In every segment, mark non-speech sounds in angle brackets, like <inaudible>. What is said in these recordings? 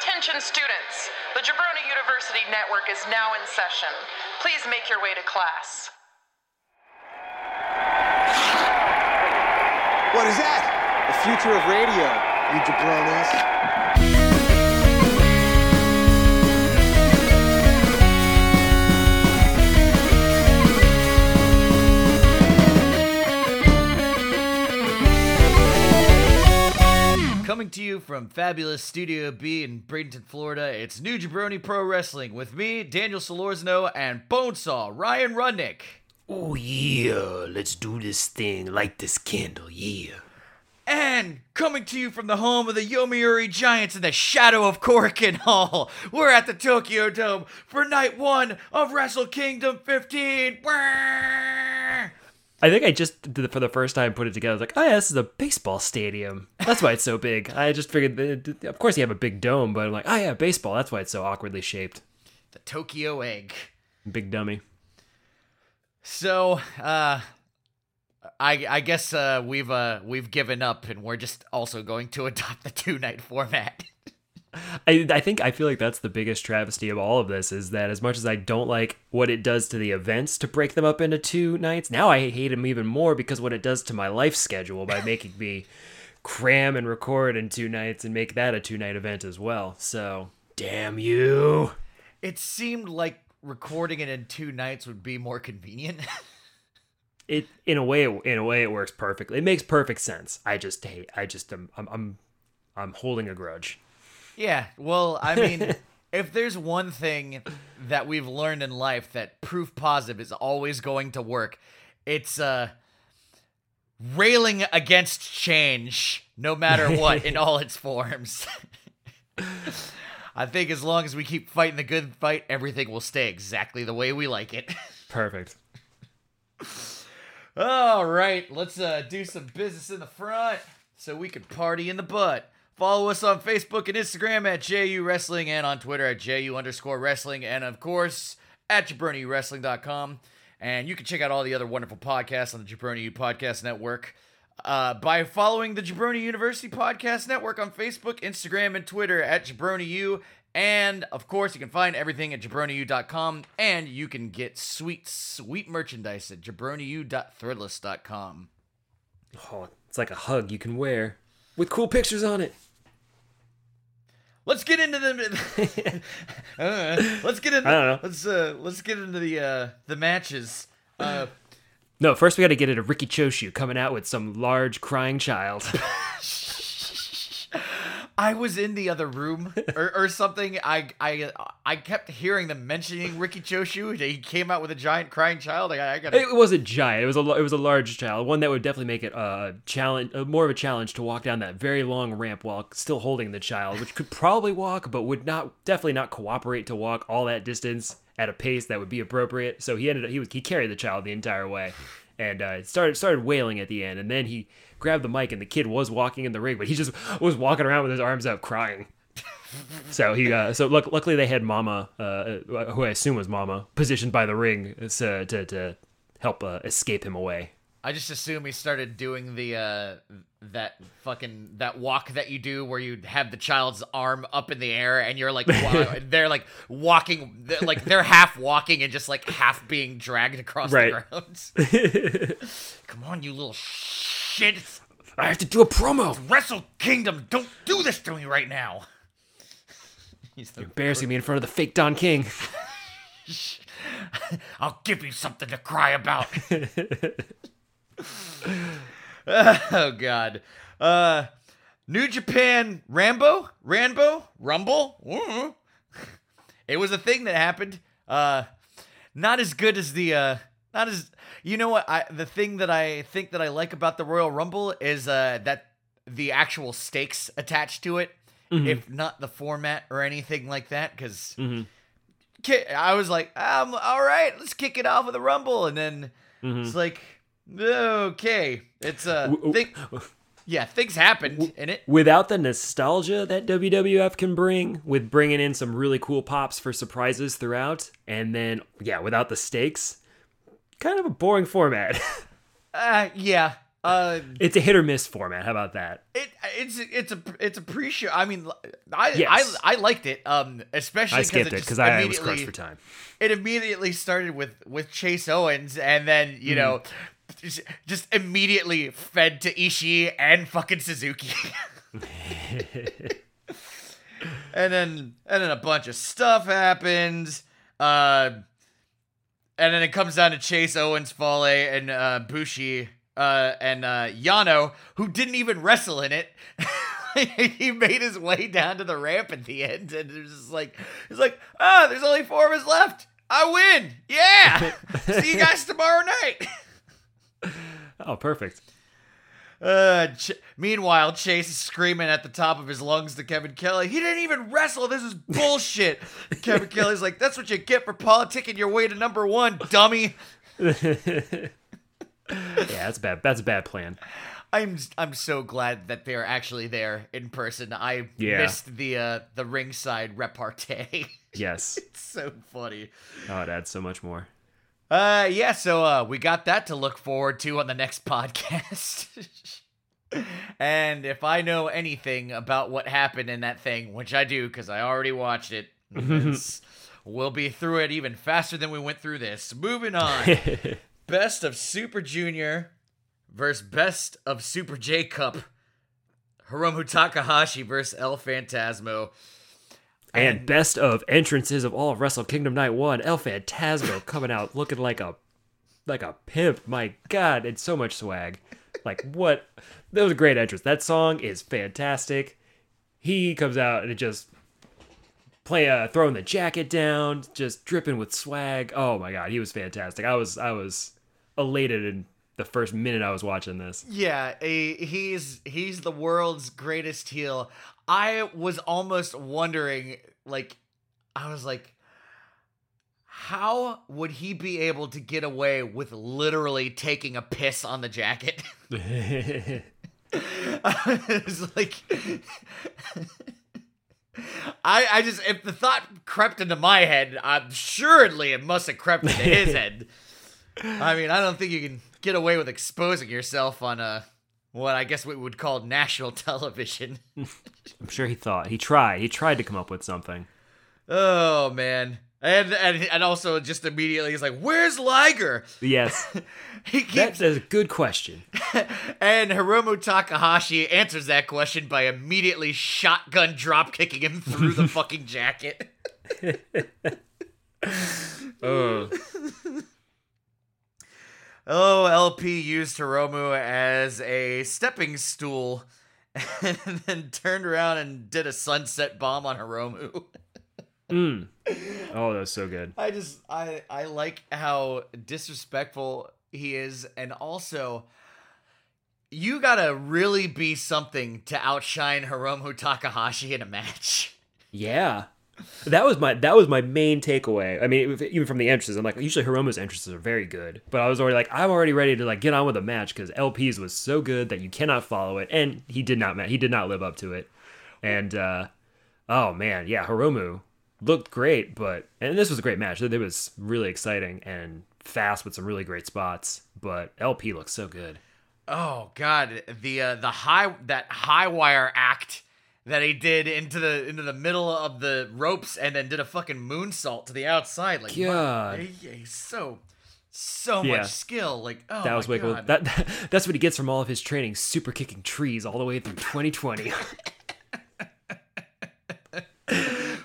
Attention students! The Jabroni University Network is now in session. Please make your way to class. What is that? The future of radio, you jabronis. Coming to you from fabulous Studio B in Bradenton, Florida, it's New Jabroni Pro Wrestling with me, Daniel Solorzano, and Bonesaw, Ryan Rudnick. Oh yeah, let's do this thing. Light this candle, yeah. And coming to you from the home of the Yomiuri Giants in the shadow of Korakuen Hall, we're at the Tokyo Dome for night one of Wrestle Kingdom 15. I think I just did- for the first time put it together. I was like, oh yeah, this is a baseball stadium. That's why it's so big. I just figured, that, of course, you have a big dome, but I'm like, oh yeah, baseball. That's why it's so awkwardly shaped. The Tokyo Egg. Big dummy. So, uh, I I guess uh, we've uh, we've given up, and we're just also going to adopt the two night format. <laughs> I, I think I feel like that's the biggest travesty of all of this is that as much as I don't like what it does to the events to break them up into two nights, now I hate them even more because what it does to my life schedule by making me cram and record in two nights and make that a two night event as well. So, damn you. it seemed like recording it in two nights would be more convenient. <laughs> It in a way in a way it works perfectly. It makes perfect sense. I just hate I just am I'm I'm, I'm holding a grudge. Yeah, well, I mean, <laughs> if there's one thing that we've learned in life that proof positive is always going to work, it's uh railing against change, no matter what, in all its forms. <laughs> I think as long as we keep fighting the good fight, everything will stay exactly the way we like it. <laughs> Perfect. All right, let's uh, do some business in the front so we can party in the butt. Follow us on Facebook and Instagram at JU Wrestling and on Twitter at JU underscore wrestling and of course at JabroniWrestling.com. And you can check out all the other wonderful podcasts on the Jabroni U Podcast Network uh, by following the Jabroni University Podcast Network on Facebook, Instagram, and Twitter at JabroniU. And of course, you can find everything at jabroniu.com and you can get sweet, sweet merchandise at jabroniu.threadless.com. Oh, it's like a hug you can wear with cool pictures on it. Let's get into the. <laughs> Uh, let's get into. I don't know. Let's uh, let's get into the uh, the matches. Uh, No, first we got to get into Riki Choshu coming out with some large crying child. <laughs> I was in the other room or, or something. I I I kept hearing them mentioning Riki Choshu. He came out with a giant crying child. I, I got it was a giant. It was a it was a large child, one that would definitely make it a challenge, more of a challenge to walk down that very long ramp while still holding the child, which could probably walk, but would not definitely not cooperate to walk all that distance at a pace that would be appropriate. So he ended up he was he carried the child the entire way, and uh, started started wailing at the end, and then he grabbed the mic, and the kid was walking in the ring, but he just was walking around with his arms up crying. <laughs> So he, uh, so luck- luckily they had Mama, uh, who I assume was Mama, positioned by the ring to to, to help uh, escape him away. I just assume he started doing the uh that fucking that walk that you do where you have the child's arm up in the air and you're like wa- <laughs> they're like walking they're, like they're half walking and just like half being dragged across Right. the ground. <laughs> Come on, you little shit! It's I have to do a promo. Wrestle Kingdom. Don't do this to me right now. <laughs> He's the Embarrassing me in front of the fake Don King. <laughs> I'll give you something to cry about. <laughs> oh God. Uh New Japan Rambo? Rambo? Rumble? Mm. It was a thing that happened. Uh not as good as the uh not as you know what I the thing that I think that I like about the Royal Rumble is uh that the actual stakes attached to it, if not the format or anything like that, because ki- I was like, um, all right, let's kick it off with a rumble, and then it's like, okay, it's uh, thing, yeah, things happened in it. Without the nostalgia that WWF can bring, with bringing in some really cool pops for surprises throughout, and then yeah, without the stakes, kind of a boring format. <laughs> Uh, yeah, Uh, It's a hit or miss format. How about that? it it's it's a it's a pre-show. I mean, I Yes. I I liked it. Um, especially I skipped it because I was crushed for time. it immediately started with with Chase Owens, and then you know, just, just immediately fed to Ishii and fucking Suzuki. <laughs> <laughs> and then and then a bunch of stuff happens. Uh, and then it comes down to Chase Owens, Fale, and uh, Bushi, uh, and uh, Yano, who didn't even wrestle in it. <laughs> he made his way down to the ramp at the end, and it was just like, it's like, ah, there's only four of us left. I win. Yeah. <laughs> See you guys tomorrow night. Oh, perfect. Uh, Ch- meanwhile, Chase is screaming at the top of his lungs to Kevin Kelly. He didn't even wrestle. This is bullshit. <laughs> Kevin Kelly's like, that's what you get for politicking your way to number one, dummy. <laughs> Yeah, that's bad. That's a bad plan. I'm I'm so glad that they're actually there in person. I Yeah. missed the uh the ringside repartee. <laughs> Yes. it's so funny. Oh, it adds so much more. Uh yeah, so uh we got that to look forward to on the next <laughs> podcast. and if I know anything about what happened in that thing, which I do cuz I already watched it, <laughs> we'll be through it even faster than we went through this. Moving on. <laughs> Best of Super Junior versus Best of Super J Cup. Hiromu Takahashi versus El Phantasmo. And best of entrances of all of Wrestle Kingdom Night One, El Phantasmo <laughs> coming out looking like a like a pimp. My God, it's so much swag. Like what? That was a great entrance. That song is fantastic. He comes out and it just play uh, throwing the jacket down, just dripping with swag. Oh my God, he was fantastic. I was I was elated in the first minute I was watching this. Yeah, he's he's the world's greatest heel. I was almost wondering, like, I was like, how would he be able to get away with literally taking a piss on the jacket? <laughs> <laughs> it's like I I just if the thought crept into my head, I'm assuredly it must have crept into his <laughs> head. I mean, I don't think you can get away with exposing yourself on a what I guess we would call national <laughs> television. I'm sure he thought he tried. He tried to come up with something. Oh man. And, and and also just immediately he's like, "Where's Liger?" Yes, <laughs> He keeps that's a good question. <laughs> And Hiromu Takahashi answers that question by immediately shotgun drop kicking him through the fucking jacket. Oh. Oh, LP used Hiromu as a stepping stool <laughs> and then turned around and did a sunset bomb on Hiromu. Mm. <laughs> Oh, that was so good. I just I I like how disrespectful he is and also you gotta really be something to outshine Hiromu Takahashi in a match. Yeah. That was my that was my main takeaway. I mean, even from the entrances, I'm like, usually Hiromu's entrances are very good, but I was already like, I'm already ready to like get on with the match because LP's was so good that you cannot follow it, and he did not he did not live up to it. And uh, oh man, yeah, Hiromu looked great, but and this was a great match. It was really exciting and fast with some really great spots, but LP looks so good. Oh god, the uh, the high that high wire act that he did into the into the middle of the ropes and then did a fucking moonsault to the outside. Like God. my- he- he's so so Yeah. much skill. Like oh that was my way cool. god. That <laughs> that's what he gets from all of his training, super kicking trees all the way through 2020. <laughs>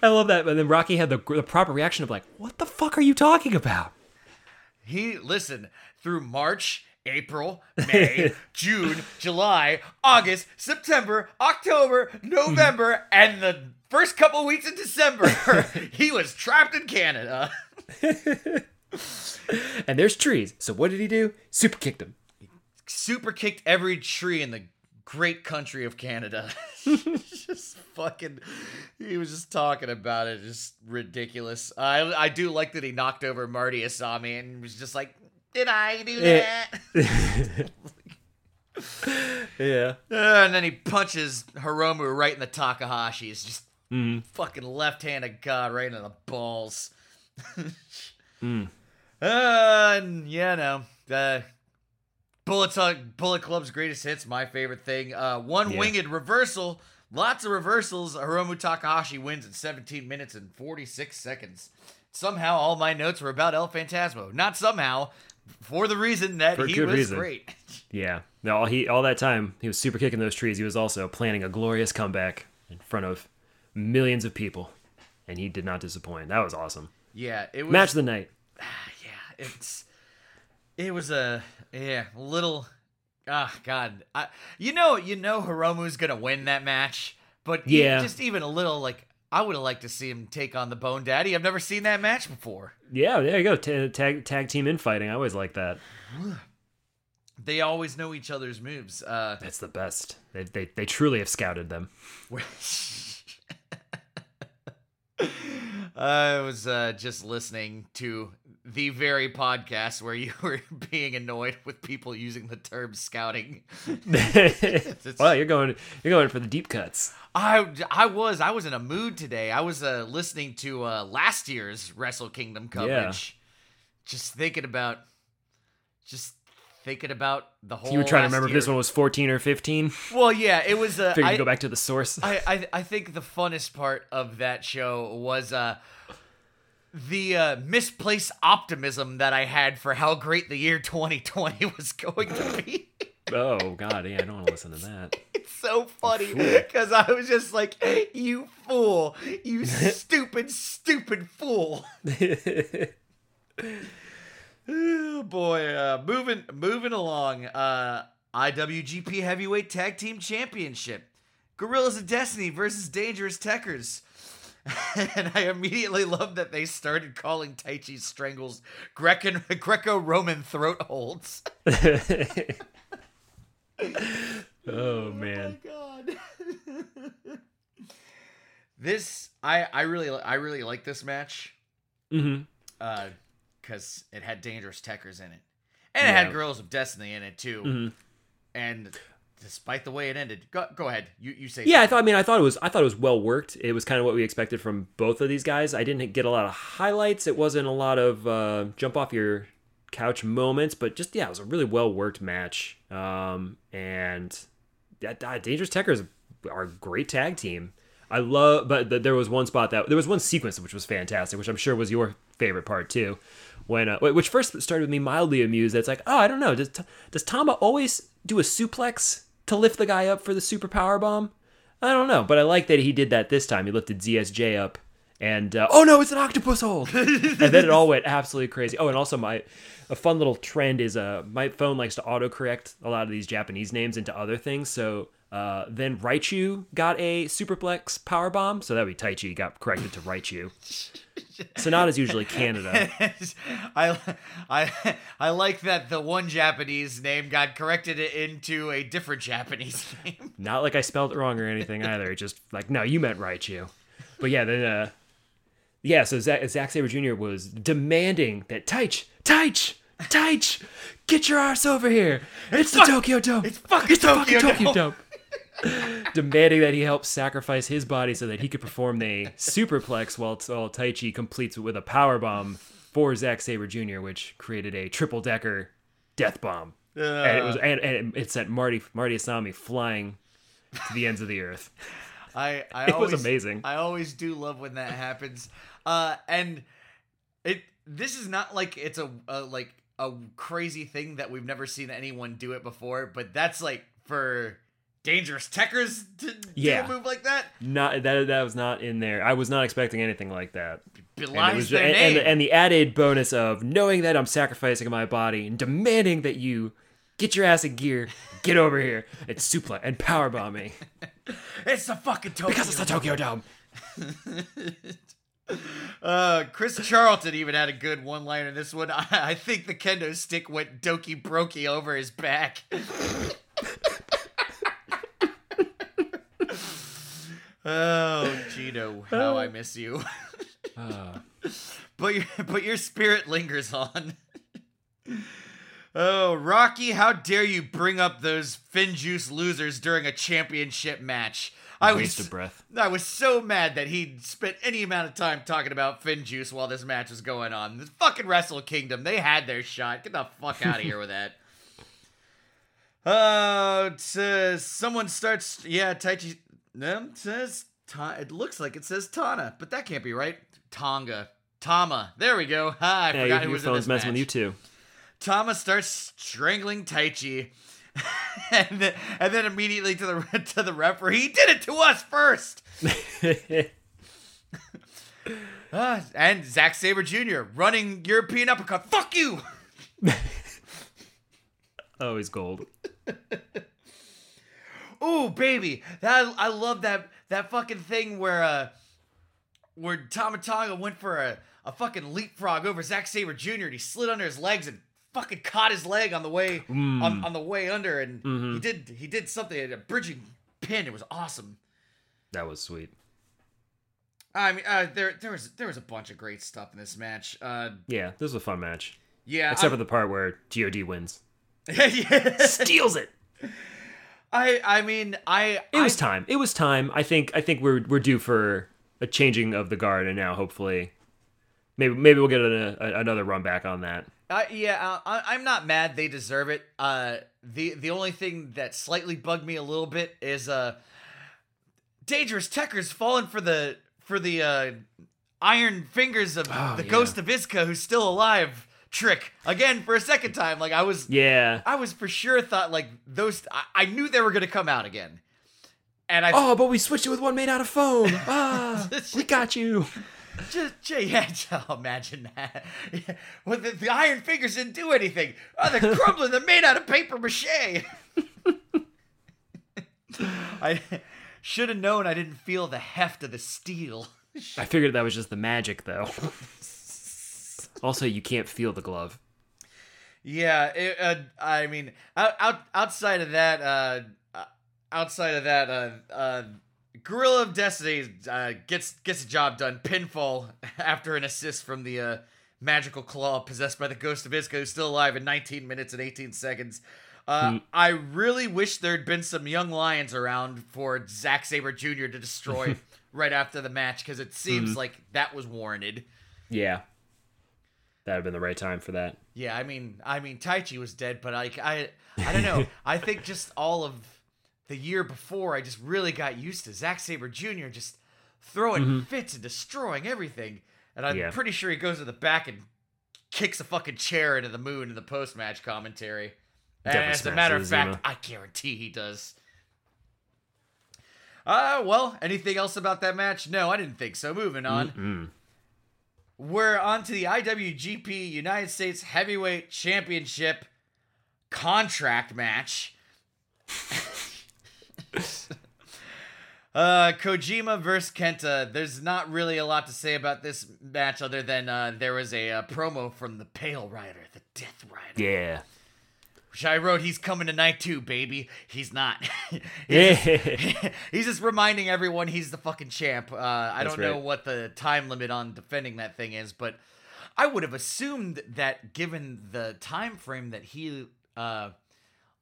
I love that. And then Rocky had the, the proper reaction of like, "What the fuck are you talking about?" He listen through March, April, May, <laughs> June, July, August, September, October, November, and the first couple weeks in December. <laughs> he was trapped in Canada. <laughs> And there's trees. So what did he do? Super kicked him. Super kicked every tree in the great country of Canada. just fucking he was just talking about it just ridiculous i i do like that he knocked over marty asami and was just like did i do Eh. that <laughs> Yeah. Uh, and then he punches Hiromu right in the Takahashi. Takahashi's just fucking left hand of God right in the balls. <laughs> uh, and yeah, no. Uh, Bullet Tug, Bullet Club's greatest hits, my favorite thing. Uh, one Yeah. winged reversal, lots of reversals. Hiromu Takahashi wins in 17 minutes and 46 seconds. Somehow, all my notes were about El Phantasmo. Not somehow, for the reason that For he was reason. great. <laughs> Yeah. No, all he all that time he was super kicking those trees. He was also planning a glorious comeback in front of millions of people, and he did not disappoint. That was awesome. Yeah, it was Match of the night. <sighs> yeah, it's it was a yeah little ah god I, you know you know Hiromu's gonna win that match but Yeah. just even a little like I would have liked to see him take on the Bone Daddy I've never seen that match before Yeah, there you go. Ta tag tag team infighting. I always like that. <sighs> they always know each other's moves uh That's the best. They they, they truly have scouted them. <laughs> I was uh, just listening to the very podcast where you <laughs> were being annoyed with people using the term scouting. <laughs> wow, you're going you're going for the deep cuts. I I was I was in a mood today. I was uh, listening to uh, last year's Wrestle Kingdom coverage, just thinking about, just thinking about the whole. You were trying to remember if this one was 14 or 15. Well, yeah, it was. Uh, Figured I, you go back to the source. I, I I think the funnest part of that show was uh the uh, misplaced optimism that I had for how great the year <laughs> 2020 was going to be. oh God, yeah, I don't want to listen to that. <laughs> It's so funny because I was just like, "You fool! You stupid, stupid fool!" <laughs> oh boy, uh, moving moving along. Uh, IWGP Heavyweight Tag Team Championship: Guerrillas of Destiny versus Dangerous Tekkers. <laughs> and I immediately loved that they started calling Taichi strangles Greco <laughs> Greco-Roman throat holds. <laughs> oh man. God. this I I really I really like this match hmm uh cuz it had dangerous Tekkers in it. And it had girls of destiny in it too. Mhm. And despite the way it ended, go, go ahead. You you say Yeah, I thought. I mean, I thought it was. I thought it was well worked. It was kind of what we expected from both of these guys. I didn't get a lot of highlights. It wasn't a lot of uh, jump off your couch moments, but just yeah, it was a really well worked match. Um, and that, that Dangerous Tekkers are a great tag team. I love, but th- there was one spot that there was one sequence which was fantastic, which I'm sure was your favorite part too. When uh, which first started with me mildly amused. It's like, oh, I don't know. Does does Tama always do a suplex to lift the guy up for the super power bomb? I don't know, but I like that he did that this time. He lifted ZSJ up, and uh, oh no, it's an octopus hold, <laughs> and then it all went absolutely crazy. Oh, and also my a fun little trend is uh my phone likes to autocorrect a lot of these Japanese names into other things. So uh, then Raichu got a superplex power bomb, so that would be Taichi got corrected to Raichu. <laughs> Sonata's usually Canada. <laughs> I, I, I like that the one Japanese name got corrected into a different Japanese <laughs> name. Not like I spelled it wrong or anything either. Just like, no, you meant Raichu. But yeah, then, uh, yeah, so Zack, Zack Sabre Jr. was demanding that Taich, Taich, Taich, get your ass over here. It's the Tokyo Dome. it's fucking It's the Tokyo fucking Tokyo Dome." Dome. <laughs> demanding that he help sacrifice his body so that he could perform the superplex while, while Taichi completes it with a power bomb for Zack Sabre Jr., which created a triple decker death bomb. and it was and, and it sent Marty Marty Asami flying to the ends of the earth. <laughs> I, I It was always, amazing. I always do love when that happens. Uh, and it this is not like it's a, a like a crazy thing that we've never seen anyone do it before, but that's like for dangerous Tekkers to Yeah. do a move like that Not that that was not in there. I was not expecting anything like that. And, belies was, their and, name. and, and the added bonus of knowing that I'm sacrificing my body and demanding that you get your ass in gear, get over here, and suplex and powerbomb me <laughs> it's the fucking Tokyo. because it's the Tokyo Dome. <laughs> Uh, Chris Charlton even had a good one liner in this one. <laughs> I, I think the kendo stick went Doki Brokey over his back. Oh, Gino, how I miss you. <laughs> but your but your spirit lingers on. Oh, Rocky, how dare you bring up those FinJuice losers during a championship match? I Waste was of breath. I was so mad that he spent any amount of time talking about FinJuice while this match was going on. The fucking Wrestle Kingdom, they had their shot. Get the fuck out of here with that. <laughs> Uh, someone starts. Yeah, Taichi. No, it says Ta- It looks like it says Tana, but that can't be right. Tonga, Tama. There we go. <laughs> Ha, I Yeah, forgot your, who was in phone's this messing match. with you too. Tama starts strangling Taichi, <laughs> and then and then immediately to the <laughs> to the referee. He did it to us first. Ah, and Zack Sabre Jr. running European uppercut. Fuck you. oh, he's gold. Ooh, baby, that I love that that fucking thing where uh where Tama Tonga went for a, a fucking leapfrog over Zack Sabre Jr. and he slid under his legs and fucking caught his leg on the way on, on the way under and he did he did something a bridging pin. It was awesome. That was sweet. I mean, uh, there there was there was a bunch of great stuff in this match. Uh, Yeah, this was a fun match. yeah, Except for I'm- the part where God wins. <laughs> yeah. Steals it. I I mean I It was I, time. It was time. I think. I think we're we're due for a changing of the guard, and now hopefully, maybe maybe we'll get a, a, another run back on that. Uh, yeah, I, I'm not mad. They deserve it. Uh, the the only thing that slightly bugged me a little bit is uh, dangerous Tekkers falling for the for the uh, iron fingers of Oh, the yeah. ghost of Iska, who's still alive. Trick again for a second time. Like I was, Yeah. I was for sure thought like those. I, I knew they were gonna come out again, and I Oh, but we switched it with one made out of foam. <laughs> Ah, we got you. Just, just yeah, <laughs> just imagine that. <laughs> Yeah. Well, the, the iron fingers didn't do anything. Oh, they're crumbling. They're made out of paper mache. I should have known. I didn't feel the heft of the steel. I figured that was just the magic, though. Also, you can't feel the glove. Yeah, it, uh, I mean, out, out outside of that, uh, uh, outside of that, uh, uh, Guerrilla of Destiny uh, gets gets the job done. Pinfall <laughs> after an assist from the uh, magical claw possessed by the ghost of Iska, who's still alive in 19 minutes and 18 seconds. Uh, I really wish there'd been some young lions around for Zack Sabre Jr. to destroy <laughs> right after the match because it seems like that was warranted. Yeah. That'd have been the right time for that. Yeah, I mean, I mean, Taichi was dead, but like, I, I don't know. <laughs> I think just all of the year before, I just really got used to Zack Sabre Jr. just throwing fits and destroying everything, and I'm Yeah. pretty sure he goes to the back and kicks a fucking chair into the moon in the post match commentary. And as a matter of fact, Zima. I guarantee he does. Uh, well, anything else about that match? No, I didn't think so. Moving on. Mm. We're on to the IWGP United States Heavyweight Championship contract match. uh, Kojima versus Kenta. There's not really a lot to say about this match other than uh, there was a uh, promo from the Pale Rider, the Death Rider, Yeah. I wrote. He's coming tonight too, baby. He's not. <laughs> Yeah. <laughs> he's just reminding everyone he's the fucking champ. Uh, I That's don't know right. what the time limit on defending that thing is, but I would have assumed that given the time frame that he uh,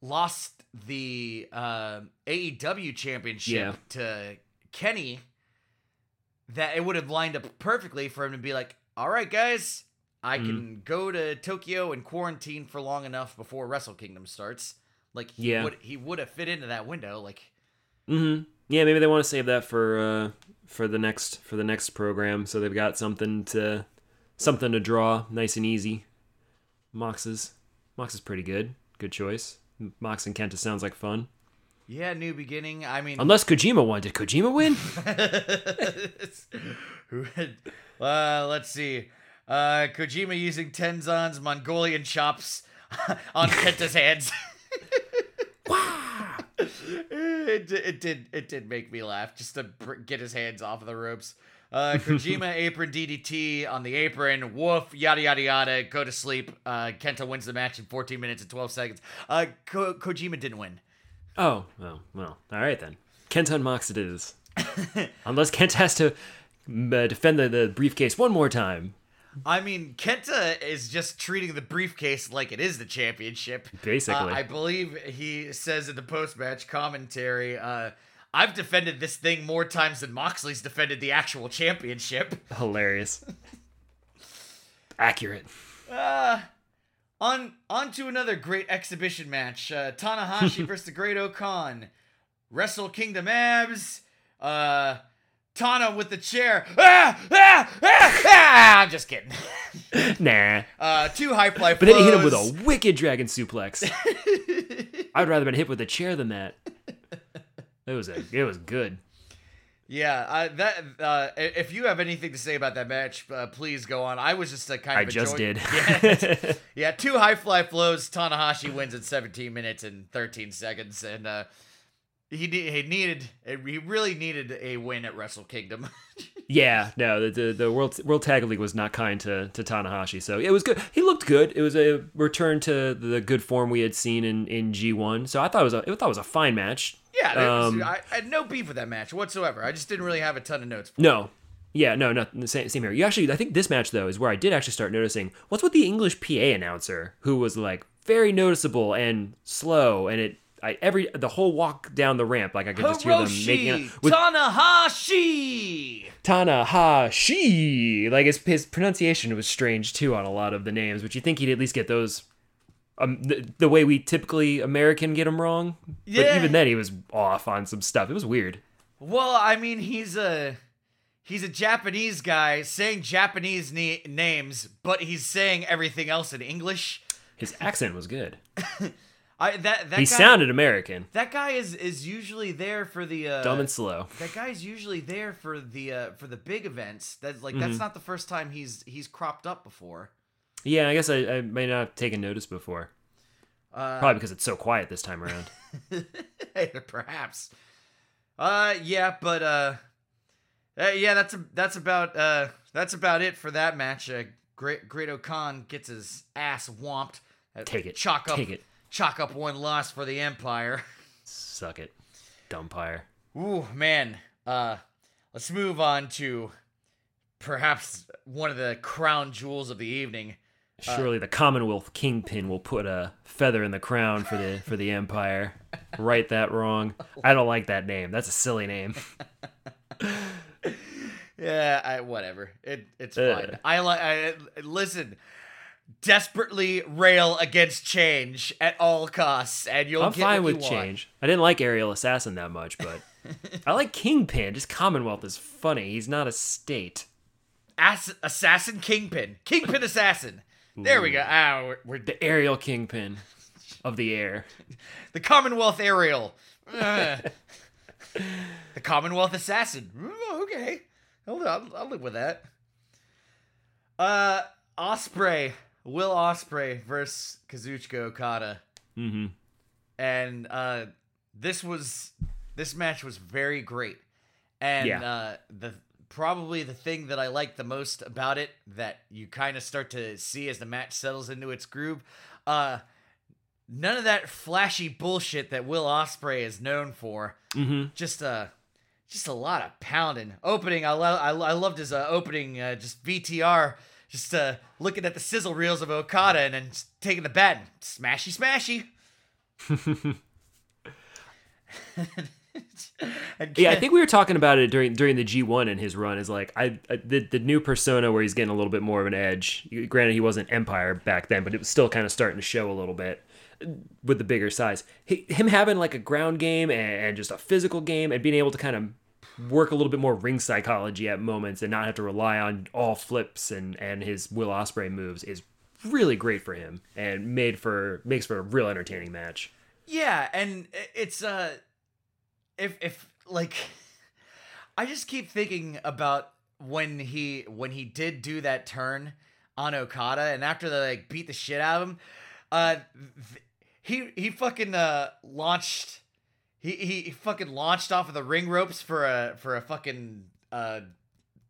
lost the uh, AEW championship Yeah. to Kenny, that it would have lined up perfectly for him to be like, "All right, guys." I Mm-hmm. can go to Tokyo and quarantine for long enough before Wrestle Kingdom starts. Like he Yeah. would he would have fit into that window. Like Mm-hmm. Yeah, maybe they want to save that for uh for the next for the next program, so they've got something to something to draw, nice and easy. Mox is Mox is pretty good. Good choice. Mox and Kenta sounds like fun. Yeah, new beginning. I mean, Unless Kojima won. Did Kojima win? <laughs> Who had- uh, let's see. Uh, Kojima using Tenzan's Mongolian chops <laughs> on Kenta's hands. <laughs> it, it did it did make me laugh just to br- get his hands off of the ropes. Uh, Kojima <laughs> apron DDT on the apron. Woof yada yada yada. Go to sleep. Uh, Kenta wins the match in 14 minutes and 12 seconds. Uh, Ko- Kojima didn't win. oh, well, well. All right then. Kenta and Mox it is. Unless Kenta has to uh, defend the, the briefcase one more time. I mean, Kenta is just treating the briefcase like it is the championship. Basically. Uh, I believe he says in the post match commentary, uh, I've defended this thing more times than Moxley's defended the actual championship. <laughs> Hilarious. Accurate. Uh, on on to another great exhibition match. Uh, Tanahashi <laughs> versus the Great O-Khan. Wrestle Kingdom abs. Uh, Tana with the chair. Ah, ah, ah, ah! I'm just kidding. <laughs> Nah. Uh, two high fly But then he hit him with a wicked dragon suplex. <laughs> I'd rather been hit with a chair than that. It was a it was good. Yeah, uh, that. Uh, if you have anything to say about that match, uh, please go on. I was just uh, kind of I just did. <laughs> Yeah, yeah, two high fly flows. Tanahashi wins in 17 minutes and 13 seconds, and uh, he he needed he really needed a win at Wrestle Kingdom. <laughs> Yeah, no, the, the the world World Tag League was not kind to to Tanahashi, so it was good. He looked good. It was a return to the good form we had seen in in G one. So I thought it was a I thought it was a fine match. yeah, there was- Um, I, I had no beef with that match whatsoever. I just didn't really have a ton of notes. For No. Yeah, no, no, same, same here. You actually, I think this match though is where I did actually start noticing what's with the English PA announcer who was like very noticeable and slow, and it, I every the whole walk down the ramp, like I could just hear them making it with Tanahashi. Tanahashi. Like his his pronunciation was strange too on a lot of the names, but you think he'd at least get those. Um, the, the way we typically American get them wrong, but Yeah. even then he was off on some stuff. It was weird. Well, I mean, he's a he's a Japanese guy saying Japanese ne- names, but he's saying everything else in English. His accent was good. <laughs> I that that He guy, sounded American, that guy is is usually there for the uh, dumb and slow. that guy's usually there for the uh, for the big events. That's like Mm-hmm. that's not the first time he's he's cropped up before. Yeah, I guess I, I may not have taken notice before. Uh, Probably because it's so quiet this time around. <laughs> <laughs> Perhaps. Uh yeah, but uh, uh yeah, that's a, that's about uh that's about it for that match. Uh, Great Great O-Khan gets his ass whomped. Uh, Take it. Chalk up Take it. Chalk up one loss for the Empire. Suck it, dumpire. Ooh, man. Uh let's move on to perhaps one of the crown jewels of the evening. Surely the Commonwealth Kingpin will put a feather in the crown for the for the Empire. <laughs> Right that wrong. I don't like that name. That's a silly name. <laughs> Yeah, I whatever. It it's Uh. fine. I like. I listen. Desperately rail against change at all costs, and you'll I'm get fine with change. I didn't like Aerial Assassin that much, but <laughs> I like Kingpin. Just Commonwealth is funny. He's not a state. Ass- assassin Kingpin, Kingpin <laughs> assassin. There we go. Ah, we're, we're The aerial Kingpin of the air. <laughs> the Commonwealth aerial. The Commonwealth assassin. Ooh, okay, hold on. I'll live with that. Uh, Ospreay, Will Ospreay versus Kazuchika Okada. Mm-hmm. and uh, this was this match was very great and Yeah. uh, the probably the thing that i like the most about it that you kind of start to see as the match settles into its groove uh, none of that flashy bullshit that will ospreay is known for Mm-hmm. just uh just a lot of pounding opening i, I, lo- I loved his uh, opening uh, just vtr just uh looking at the sizzle reels of okada and then taking the bat and smashy smashy <laughs> Yeah, I think we were talking about it during during the G1 and his run. Is like I, I the the new persona where he's getting a little bit more of an edge. Granted, he wasn't Empire back then, but it was still kind of starting to show a little bit with the bigger size. He, him having like a ground game and, and just a physical game and being able to kind of work a little bit more ring psychology at moments and not have to rely on all flips and and his Will Ospreay moves is really great for him and made for makes for a real entertaining match. Yeah, and it's uh if if like <laughs> I just keep thinking about when he when he did do that turn on Okada and after they like beat the shit out of him, uh th- he he fucking uh launched he he fucking launched off of the ring ropes for a for a fucking uh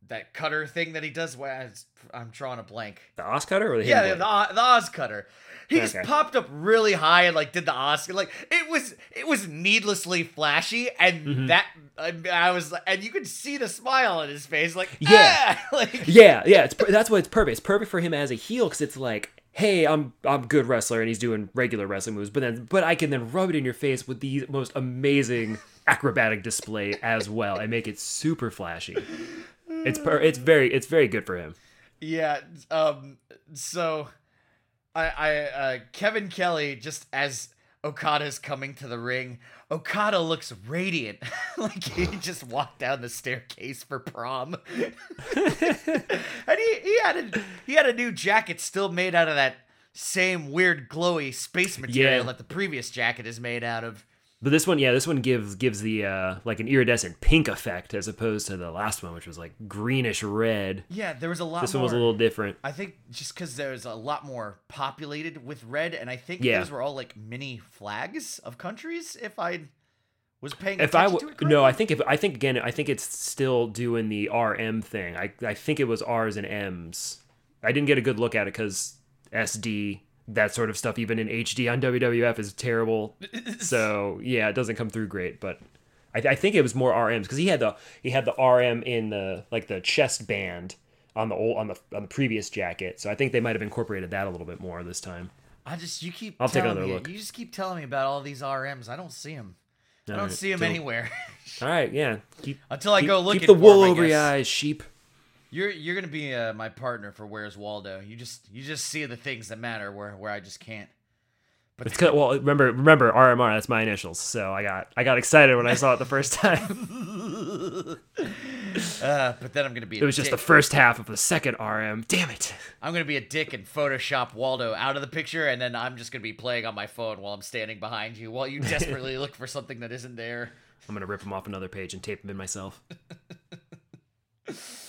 that cutter thing that he does. Well, I'm drawing a blank. The OsCutter or the Yeah, the, the OsCutter. He just popped up really high and like did the Oscar. Like it was, it was needlessly flashy, and Mm-hmm. that I, I was, and you could see the smile on his face. Like Yeah. "Ah!" <laughs> like Yeah, yeah, it's that's why it's perfect. It's perfect for him as a heel because it's like, hey, I'm I'm good wrestler and he's doing regular wrestling moves, but then but I can then rub it in your face with the most amazing <laughs> acrobatic display as well and make it super flashy. It's per- it's very it's very good for him. yeah. Um. So, I, I uh, Kevin Kelly just as Okada's coming to the ring, Okada looks radiant, <laughs> like he just walked down the staircase for prom. <laughs> and he, he had a he had a new jacket still made out of that same weird glowy space material Yeah. that the previous jacket is made out of. But this one, yeah, this one gives gives the uh, like an iridescent pink effect as opposed to the last one, which was like greenish red. Yeah, there was a lot. This more, one was a little different. I think just because there's a lot more populated with red, and I think Yeah. those were all like mini flags of countries. If I was paying If I attention w- to it no, I think if I think again, I think it's still doing the RM thing. I I think it was R's and M's. I didn't get a good look at it because SD that sort of stuff, even in HD on WWF, is terrible. <laughs> so yeah, it doesn't come through great. But I, I think it was more RMs because he had the he had the RM in the like the chest band on the old on the on the previous jacket. So I think they might have incorporated that a little bit more this time. I just you keep. I'll take another me, look. You just keep telling me about all these RMs. I don't see them. I don't Alright, see them anywhere <laughs> All right, yeah. Keep, until I keep, go look. keep the wool wool 'em, I over your eyes, sheep. You're you're gonna be uh, my partner for Where's Waldo. You just you just see the things that matter where where I just can't. But It's 'cause- well, remember, remember RMR. That's my initials. So I got, I got excited when I saw it the first time. <laughs> uh, but then I'm gonna be. It was just the first half of the second RM. Damn it! I'm gonna be a dick and Photoshop Waldo out of the picture, and then I'm just gonna be playing on my phone while I'm standing behind you while you <laughs> desperately look for something that isn't there. I'm gonna rip them off another page and tape them in myself. <laughs>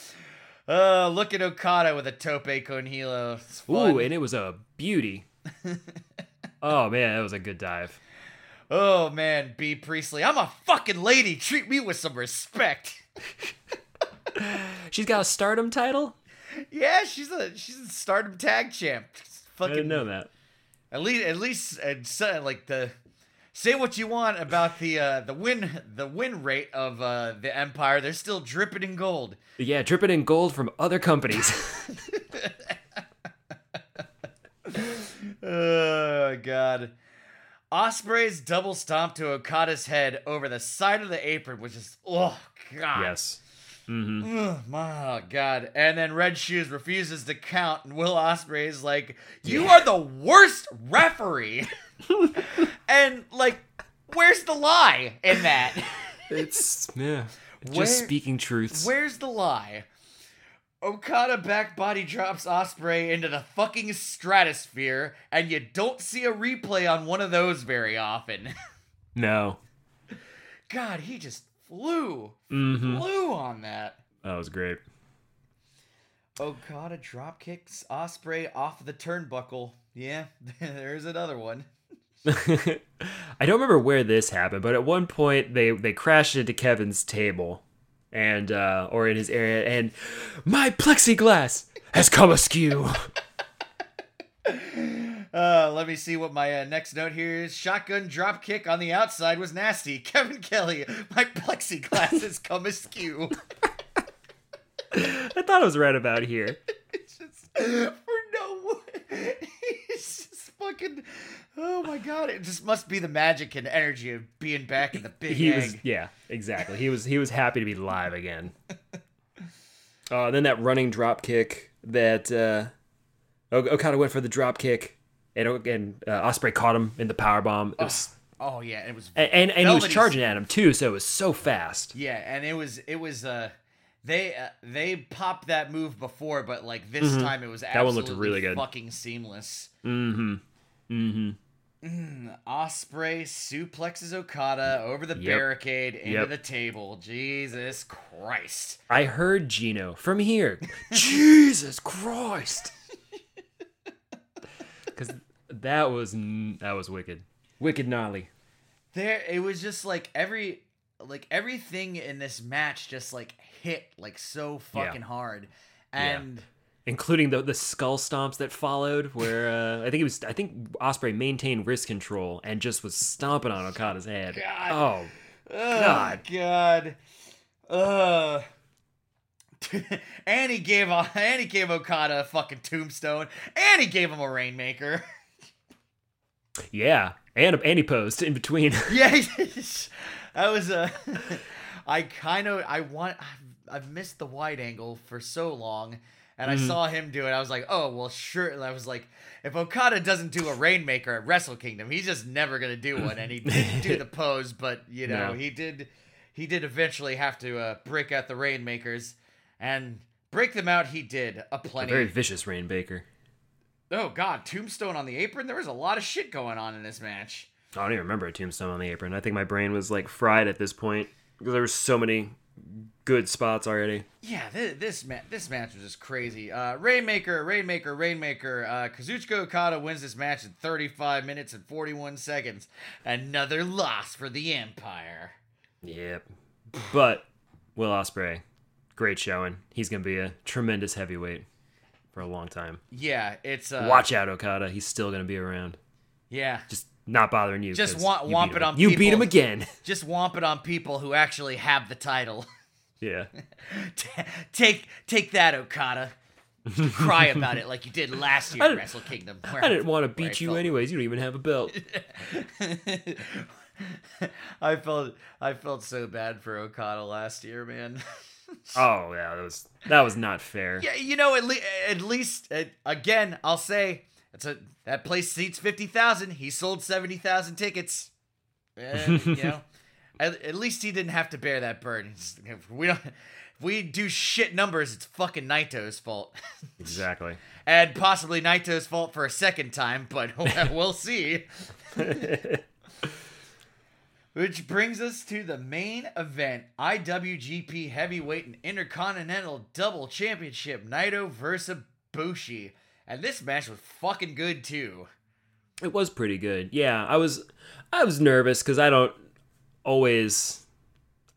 Uh, look at Okada with a tope con hilo. Ooh, and it was a beauty. <laughs> oh man, that was a good dive. oh man, Bea Priestley, I'm a fucking lady. Treat me with some respect. She's got a Stardom title. Yeah, she's a she's a Stardom Tag Champ. I Fucking didn't know that. At least, at least, uh, like the say what you want about the uh, the win the win rate of uh, the Empire. They're still dripping in gold. Yeah, dripping in gold from other companies. <laughs> Oh god. Ospreay's double stomp to Okada's head over the side of the apron, which is oh god. yes. Ugh, my god. And then Red Shoes refuses to count, and Will Ospreay is like, "You are the worst referee." <laughs> <laughs> and like, where's the lie in that? It's <laughs> yeah. Just Where- speaking truths. Where's the lie? Okada back body drops Ospreay into the fucking stratosphere, and you don't see a replay on one of those very often. <laughs> No. God, he just flew, Mm-hmm. flew on that. That was great. Okada drop kicks Ospreay off the turnbuckle. Yeah, there's another one. <laughs> I don't remember where this happened, but at one point they they crashed into Kevin's table, and uh, or in his area, and my plexiglass has come askew. <laughs> Uh, let me see what my uh, next note here is. Shotgun drop kick on the outside was nasty. <laughs> Kevin Kelly, my plexiglass has come askew. I thought it was right about here. It's just for no just fucking. Oh my god! It just must be the magic and energy of being back in the <laughs> big He egg. was yeah, exactly. He was he was happy to be live again. <laughs> Uh, then that running drop kick that uh, Okada went for the drop kick, and and uh, Ospreay caught him in the power bomb. It was, Oh yeah, it was. and and, and he was charging at him too, so it was so fast. Yeah, and it was it was uh they uh, they popped that move before, but like this time it was Mm-hmm. one looked really good. fucking seamless. Mm-hmm. Mm-hmm. Ospreay suplexes Okada over the Yep. barricade into Yep. the table. Jesus Christ! I heard Gino from here. <laughs> Jesus Christ! <laughs> Because that was that was wicked, wicked gnarly. There, it was just like every like everything in this match just like hit like so Yeah. fucking hard, Yeah. Including the the skull stomps that followed, where uh, I think it was I think Ospreay maintained wrist control and just was stomping on Okada's head. God. Oh, God. God. Uh. and he gave and he gave Okada a fucking tombstone, and he gave him a rainmaker. <laughs> yeah, and and he posed in between. <laughs> yeah, that was a. <laughs> I kind of I want I've, I've missed the wide angle for so long, and I saw him do it. I was like, oh well, sure. And I was like, if Okada doesn't do a Rainmaker at Wrestle Kingdom, he's just never gonna do one. And he <laughs> didn't do the pose, but you know, No. he did. He did eventually have to uh, break out the Rainmakers, and break them out. He did a A plenty. very vicious Rain Baker. oh God, Tombstone on the apron. There was a lot of shit going on in this match. I don't even remember a tombstone on the apron. I think my brain was like fried at this point because there were so many good spots already. Yeah, this this, ma- this match was just crazy. Uh, Rainmaker, Rainmaker, Rainmaker. Uh, Kazuchika Okada wins this match in 35 minutes and 41 seconds. Another loss for the Empire. Yep. But Will Ospreay, great showing. He's gonna be a tremendous heavyweight for a long time. Yeah, it's uh, Watch out, Okada. He's still gonna be around. Yeah, Just not bothering you. Just you womp it him. on You beat him again. <laughs> just womp it on people who actually have the title. <laughs> yeah. take take that, Okada. Cry about it like you did last year <laughs> at Wrestle Kingdom. I didn't want to beat you anyways. You don't even have a belt. I felt I felt so bad for Okada last year, man. oh yeah, that was that was not fair. Yeah, you know, at, le- at least uh, again, I'll say it's a that place seats fifty thousand. He sold seventy thousand tickets. You <laughs> know, at, at least he didn't have to bear that burden. If we don't, if we do shit numbers, it's fucking Naito's fault, <laughs> Exactly. and possibly Naito's fault for a second time. But <laughs> we'll see. Which brings us to the main event IWGP Heavyweight and Intercontinental Double Championship Naito versus Bushi. And this match was fucking good too. It was pretty good. Yeah, I was I was nervous because I don't always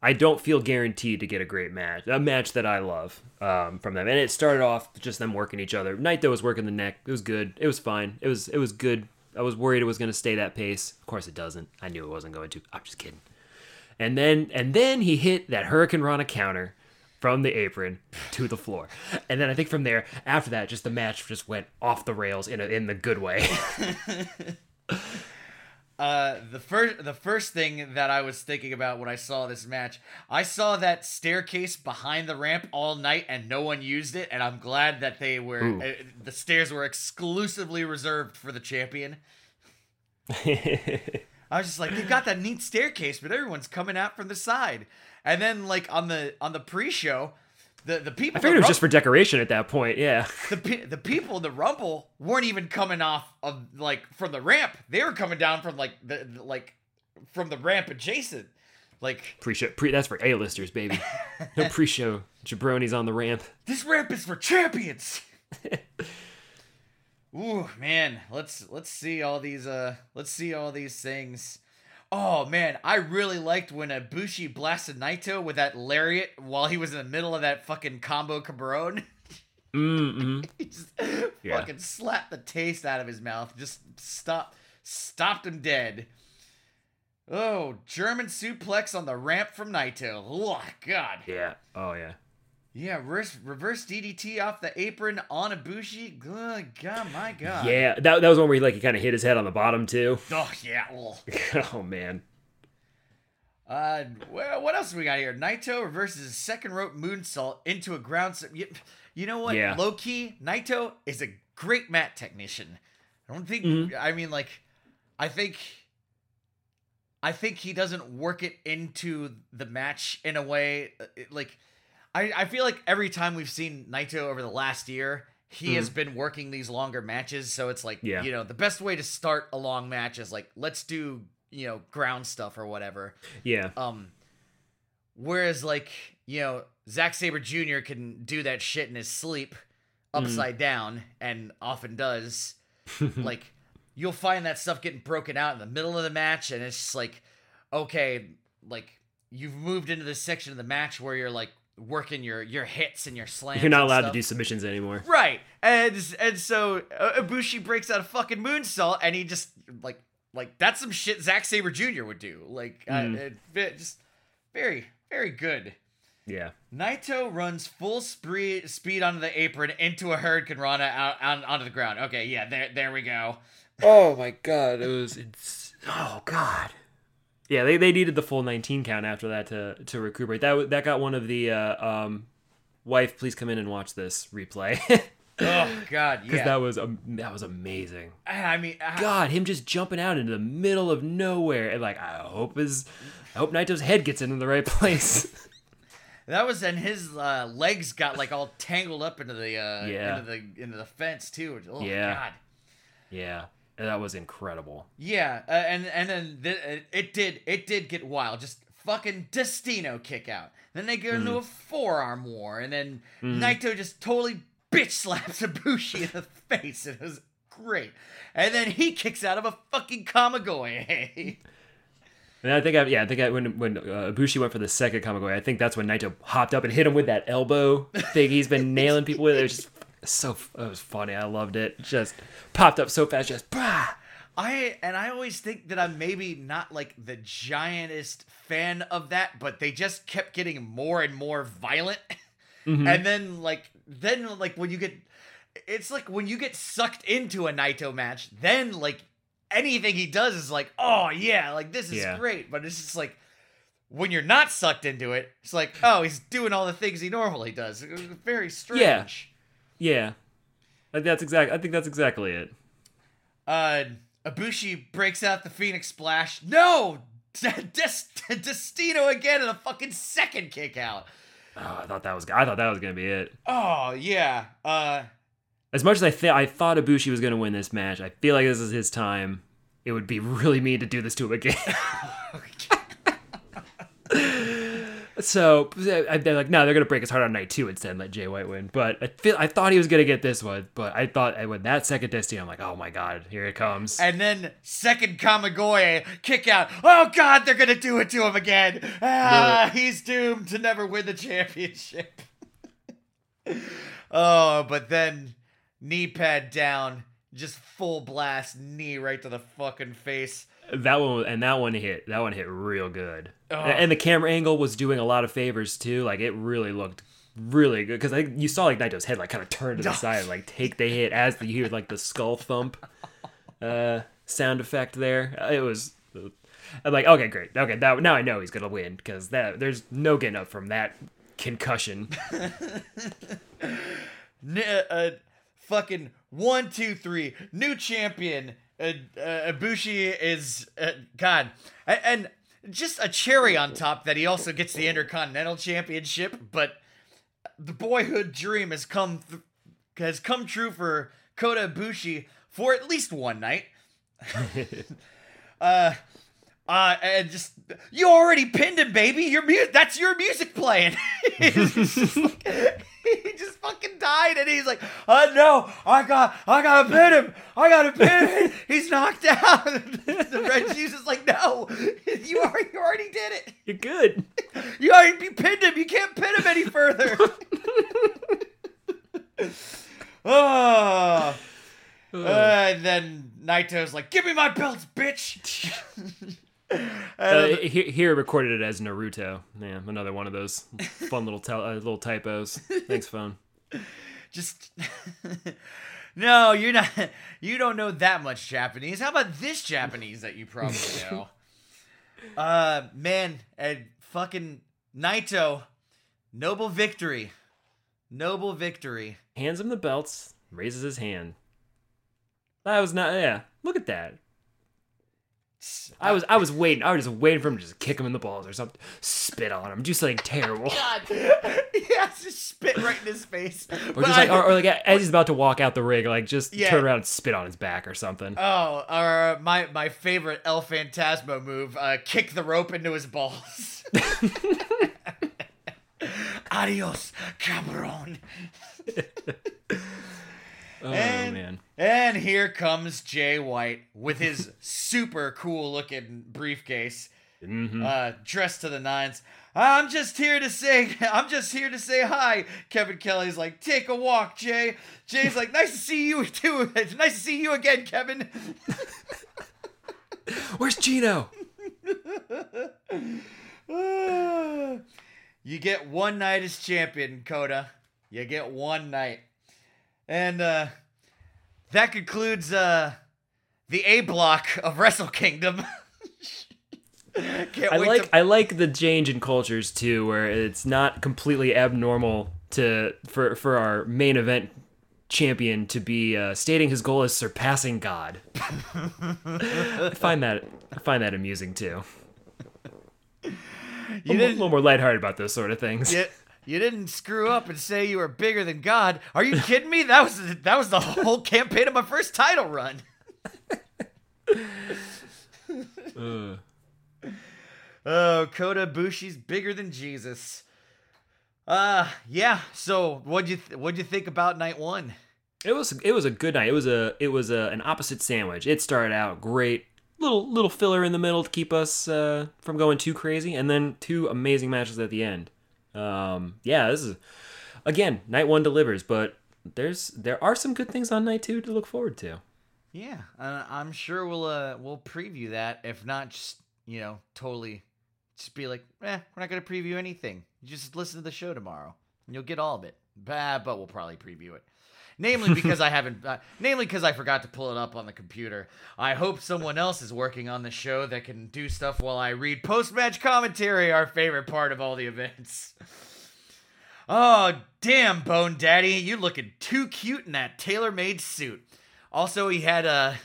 I don't feel guaranteed to get a great match. A match that I love um, from them. And it started off just them working each other. Naito was working the neck. It was good. It was fine. It was it was good. I was worried it was going to stay that pace. Of course it doesn't. I knew it wasn't going to. I'm just kidding. And then and then he hit that Hurricane Rana counter from the apron to the floor. And then I think from there, after that, just the match just went off the rails in a, in the good way. <laughs> Uh, the first the first thing that I was thinking about when I saw this match, I saw that staircase behind the ramp all night and no one used it, and I'm glad that they were uh, the stairs were exclusively reserved for the champion. <laughs> I was just like, they've got that neat staircase, but everyone's coming out from the side. And then like on the on the pre-show, the the people I figured it was just for decoration at that point. Yeah. the pe- the people in the rumble weren't even coming off of like from the ramp. They were coming down from like the, the- like from the ramp adjacent. Like Pre-show, pre that's for A-listers, baby. No <laughs> pre-show jabronis on the ramp. this ramp is for champions. <laughs> Ooh man, let's let's see all these uh let's see all these things. Oh man, I really liked when Ibushi blasted Naito with that lariat while he was in the middle of that fucking combo cabron. Mm-hmm. <laughs> he just Yeah. fucking slapped the taste out of his mouth. Just stop, stopped him dead. Oh, German suplex on the ramp from Naito. Oh God. Yeah. Oh yeah. Yeah, reverse, reverse DDT off the apron on Ibushi. Good God, my God. Yeah. That, that was one where he like he kind of hit his head on the bottom too. <laughs> Oh yeah. <laughs> Oh man. Uh, well, what else we got here? Naito reverses a second rope moonsault into a ground. You, you know what? Yeah. Low key, Naito is a great mat technician. I don't think. Mm-hmm. I mean, like, I think. I think he doesn't work it into the match in a way uh, like. I I feel like every time we've seen Naito over the last year. He has been working these longer matches, so it's like. Yeah. you know the best way to start a long match is like let's do you know ground stuff or whatever. Yeah. Um, whereas like you know Zack Sabre Jr. can do that shit in his sleep, upside down, and often does. <laughs> like you'll find that stuff getting broken out in the middle of the match, and it's just like, okay, like you've moved into this section of the match where you're like working your your hits and your slams. You're not allowed stuff. to do submissions anymore. Right, and and so uh, Ibushi breaks out a fucking moonsault, and he just like like that's some shit Zack Sabre Jr. would do. Like uh, it, it just very very good. Yeah. Naito runs full spree- speed onto the apron into a Hurricane Rana out, out onto the ground. Okay, yeah, there there we go. Oh my god, it was it's oh god. Yeah, they, they needed the full 19 count after that to to recuperate. That that got one of the uh, um wife, please come in and watch this replay <laughs> Oh God, because yeah. that was um, that was amazing. I mean, I, God, him just jumping out into the middle of nowhere and like I hope his I hope Naito's head gets into the right place. <laughs> that was and his uh, legs got like all tangled up into the uh, Yeah. into the into the fence too. Oh Yeah. God. yeah, that was incredible. Yeah, uh, and and then th- it- it did it did get wild. Just fucking Destino kick out. Then they go into Mm-hmm. a forearm war, and then Naito just totally bitch slaps <laughs> Ibushi in the face. It was great. And then he kicks out of a fucking Kamigoye. <laughs> And I think I yeah I think I, when when uh, Ibushi went for the second Kamigoye, I think that's when Naito hopped up and hit him with that elbow thing he's been nailing people with. It was just so it was funny. I loved it. Just popped up so fast, just bah. I and I always think that I'm maybe not like the giantest fan of that, but they just kept getting more and more violent. Mm-hmm. And then like then like when you get it's like when you get sucked into a Naito match, then like anything he does is like, "Oh yeah, like this is Yeah. great." But it's just like when you're not sucked into it, it's like, "Oh, he's doing all the things he normally does." Very strange. Yeah, I think that's exact. I think that's exactly it. Uh, Ibushi breaks out the Phoenix Splash. No! <laughs> Destino again in a fucking second kick out. Oh, I thought that was I thought that was gonna be it. Oh, yeah. Uh, As much as I th- I thought Ibushi was gonna win this match, I feel like this is his time. It would be <laughs> really mean to do this to him again. <laughs> so they're like, no, they're gonna break his heart on night two instead and let Jay White win. But I feel I thought he was gonna get this one, but I thought when that second Destiny, I'm like, oh my god, here it comes. and then second Kamigoye kick out. Oh, God, they're to do it to him again. Ah, he's doomed to never win the championship. <laughs> oh, but then knee pad down. Just full blast knee right to the fucking face. That one and that one hit. That one hit real good. Oh. And the camera angle was doing a lot of favors too. Like it really looked really good because I you saw like Naito's head like kind of turn to the <laughs> side, and, like take the hit as you hear like the skull thump uh, sound effect there. Uh, It was. I'm like, okay, great. Okay, that, now I know he's gonna win because that there's no getting up from that concussion. <laughs> N- uh, fucking one, two, three, new champion. Uh, uh, Ibushi is uh, God, and, and just a cherry on top that he also gets the Intercontinental Championship. But the boyhood dream has come th- has come true for Kota Ibushi for at least one night. <laughs> <laughs> uh, uh, and just you already pinned him, baby. Your mu- that's your music playing. <laughs> Just like- <laughs> he just fucking died, and he's like, "Oh no, I got, I gotta pin him. I gotta pin him. <laughs> He's knocked out." the Red Shoes is like, "No, you already, you already did it. You're good. You already pinned him. You can't pin him any further." oh. Uh, and then Naito's like, "Give me my belts, bitch." <laughs> Uh, here, here recorded it as Naruto. Yeah, another one of those fun little tel- uh, little typos. Thanks, phone. <laughs> Just <laughs> no, you're not. You don't know that much Japanese. How about this Japanese that you probably know? uh, man, and fucking Naito, noble victory, noble victory. Hands him the belts. Raises his hand. That was not. Yeah, look at that. I was I was waiting. I was just waiting for him to just kick him in the balls or something. Spit on him. Do something terrible. God, <laughs> yeah, just spit right in his face. Or just like, or, or like as he's about to walk out the rig, like just Yeah. turn around and spit on his back or something. Oh, or my my favorite El Phantasmo move, uh, kick the rope into his balls. <laughs> Adios, cabron. <laughs> oh and- man. And here comes Jay White with his <laughs> super cool looking briefcase, Mm-hmm. uh, dressed to the nines. I'm just here to say, <laughs> I'm just here to say hi. Kevin Kelly's like, take a walk, Jay. Jay's like, nice to see you too. It's <laughs> nice to see you again, Kevin. Where's Gino? you get one night as champion, Kota. You get one night. And uh that concludes uh the A block of Wrestle Kingdom. <laughs> I like to I like the change in cultures too, where it's not completely abnormal to for for our main event champion to be uh, stating his goal is surpassing God. <laughs> I find that I find that amusing too. You I'm a didn't, little more lighthearted about those sort of things. you, you didn't screw up and say you were bigger than God. Are you kidding me? That was that was the whole <laughs> campaign of my first title run. Ugh. <laughs> Oh, Kota Ibushi's bigger than Jesus. Uh, yeah. So, what'd you th- what'd you think about night one? It was it was a good night. It was a it was a, an opposite sandwich. It started out great, little little filler in the middle to keep us uh, from going too crazy, and then two amazing matches at the end. Um, yeah, this is again night one delivers, but there's there are some good things on night two to look forward to. Yeah, I'm sure we'll uh we'll preview that. If not, just you know, totally, just be like, eh, we're not gonna preview anything. You just listen to the show tomorrow, and you'll get all of it. Bah, but we'll probably preview it. Namely because I <laughs> haven't, uh, namely because I forgot to pull it up on the computer. I hope someone else is working on the show that can do stuff while I read post-match commentary. Our favorite part of all the events. Oh, damn, Bone Daddy, you looking too cute in that tailor-made suit. Also, he had a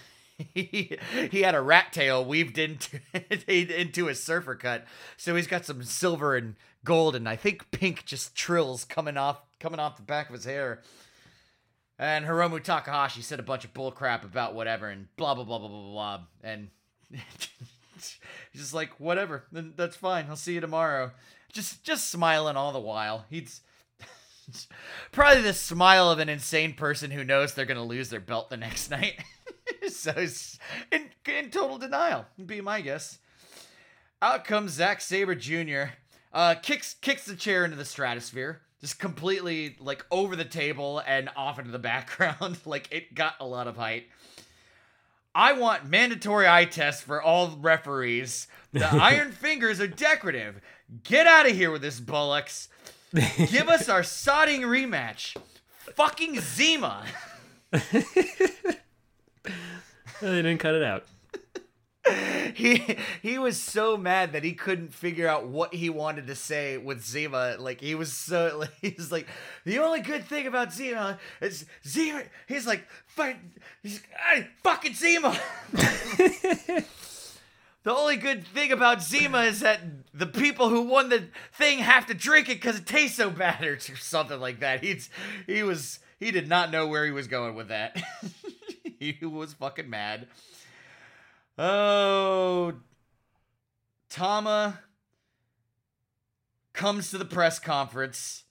<laughs> he, he had a rat tail weaved into <laughs> into his surfer cut, so he's got some silver and gold and I think pink just trills coming off coming off the back of his hair. And Hiromu Takahashi said a bunch of bullcrap about whatever and blah blah blah blah blah blah, and he's <laughs> just like whatever, that's fine. I'll see you tomorrow. Just just smiling all the while. He's <laughs> probably the smile of an insane person who knows they're gonna lose their belt the next <laughs> night. so he's in, in total denial. Be my guess. Out comes Zack Sabre Jr. Uh, kicks kicks the chair into the stratosphere, just completely like over the table and off into the background. <laughs> like it got a lot of height. I want mandatory eye tests for all referees. The <laughs> iron fingers are decorative. Get out of here with this bullocks. Give us our sodding rematch. Fucking Zima. <laughs> They didn't cut it out. <laughs> he he was so mad that he couldn't figure out what he wanted to say with Zima. Like he was so <laughs> like, he's like the only good thing about Zima is Zima. He's like fight, he's, "Hey, fucking Zima. <laughs> the only good thing about Zima is that the people who won the thing have to drink it because it tastes so bad or something like that. He's he was he did not know where he was going with that. he was fucking mad. Oh, Tama comes to the press conference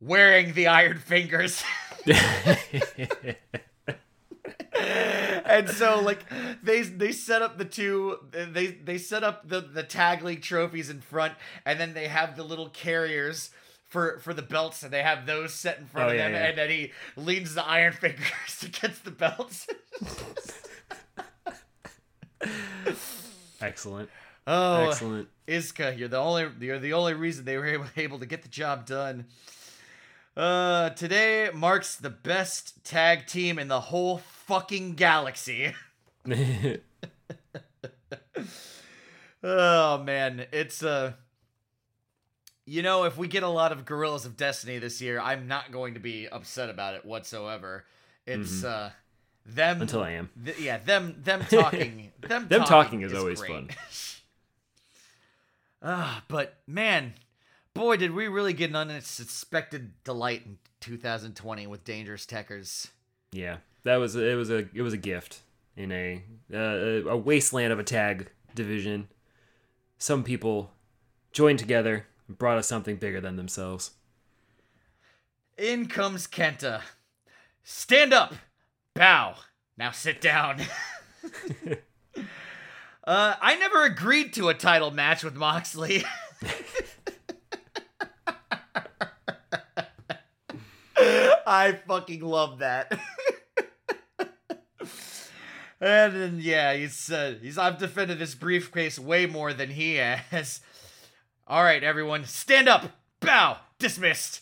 wearing the iron fingers. <laughs> and so like they they set up the two they they set up the the tag league trophies in front and then they have the little carriers for for the belts and they have those set in front Oh, of yeah, them yeah. and then he leans the iron fingers <laughs> against the belts. <laughs> Excellent. oh, Excellent. Iska, you're the only you're the only reason they were able, <laughs> able to get the job done. Uh, today marks the best tag team in the whole fucking galaxy. <laughs> oh man, it's uh you know, if we get a lot of Guerrillas of Destiny this year, I'm not going to be upset about it whatsoever. It's uh them. Until I am. th- yeah, them them <laughs> talking them, Them talking is is always great. fun. <laughs> Ah, but man, boy, did we really get an unsuspected delight in 2020 with Dangerous Tekkers. Yeah, that was it. Was a it was a gift in a uh, a wasteland of a tag division. Some people joined together and brought us something bigger than themselves. In comes Kenta. Stand up. Bow. Now sit down. <laughs> uh, I never agreed to a title match with Moxley. <laughs> I fucking love that. <laughs> and then yeah, he's uh, he's I've defended this briefcase way more than he has. All right, everyone, stand up. Bow. Dismissed.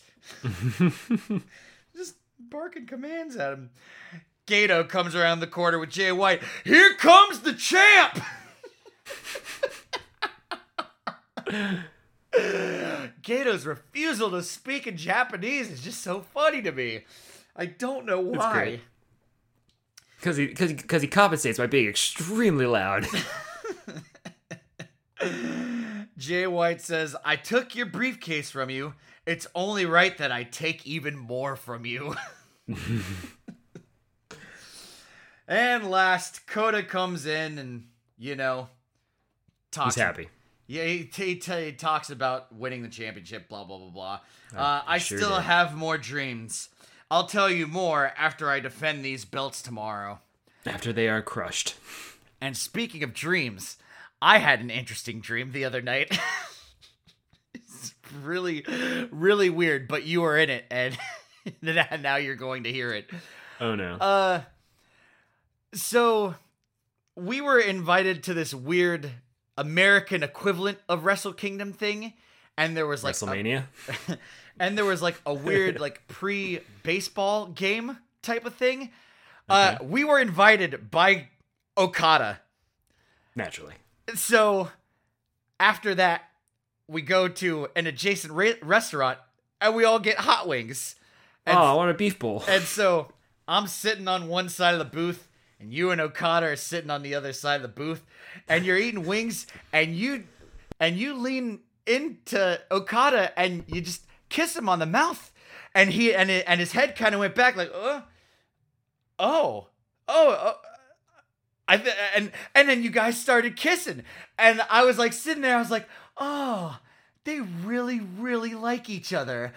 Just barking commands at him. Gedo comes around the corner with Jay White. Here comes the champ. Gedo's refusal to speak in Japanese is just so funny to me. I don't know why. Because he, cause, cause he compensates by being extremely loud. <laughs> Jay White says, I took your briefcase from you. It's only right that I take even more from you. <laughs> and last, Kota comes in and, you know, talks. He's happy. Yeah, he, he, he talks about winning the championship, blah, blah, blah, blah. Uh, I sure still did. have more dreams. I'll tell you more after I defend these belts tomorrow. After they are crushed. And speaking of dreams, I had an interesting dream the other night. <laughs> it's really, really weird, but you were in it, <laughs> and now you're going to hear it. Oh no. Uh, so we were invited to this weird American equivalent of Wrestle Kingdom thing, and there was like a- WrestleMania? <laughs> and there was like a weird like pre-baseball game type of thing. Uh, we were invited by Okada. Naturally. So after that, we go to an adjacent re- restaurant and we all get hot wings. And, oh, I want a beef bowl. and so I'm sitting on one side of the booth and you and Okada are sitting on the other side of the booth and you're eating wings and you and you lean into Okada and you just kiss him on the mouth. And he and it, and his head kind of went back like uh, oh oh oh. I th- and and then you guys started kissing, and I was like sitting there. I was like, oh, they really, really like each other,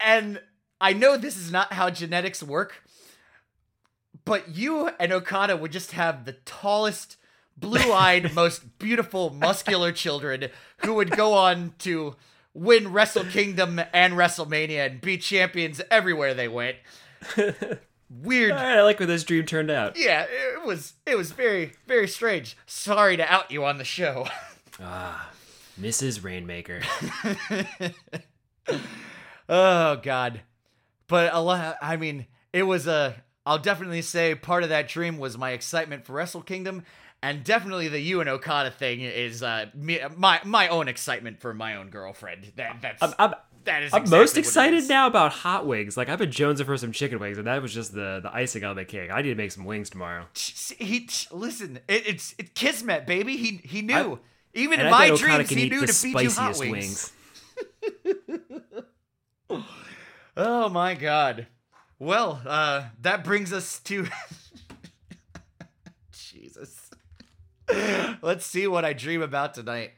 and I know this is not how genetics work, but you and Okada would just have the tallest, blue-eyed, <laughs> most beautiful, muscular children who would go on to win Wrestle Kingdom and WrestleMania and be champions everywhere they went. Weird I like where this dream turned out. yeah, it was it was very very strange. Sorry to out you on the show. <laughs> Ah, Mrs. Rainmaker. <laughs> oh god. But a lot I mean, it was a I'll definitely say part of that dream was my excitement for Wrestle Kingdom and definitely the you and Okada thing is uh me, my my own excitement for my own girlfriend. That that's I'm, I'm, that is I'm exactly most excited now about hot wings. Like I've been jonesing for some chicken wings, and that was just the the icing on the cake. I need to make some wings tomorrow. He listen, it, it's it's kismet, baby. He he knew. Even in my dreams, he knew to feed you hot wings. wings. <laughs> Oh my god. Well, uh that brings us to <laughs> Jesus. Let's see what I dream about tonight.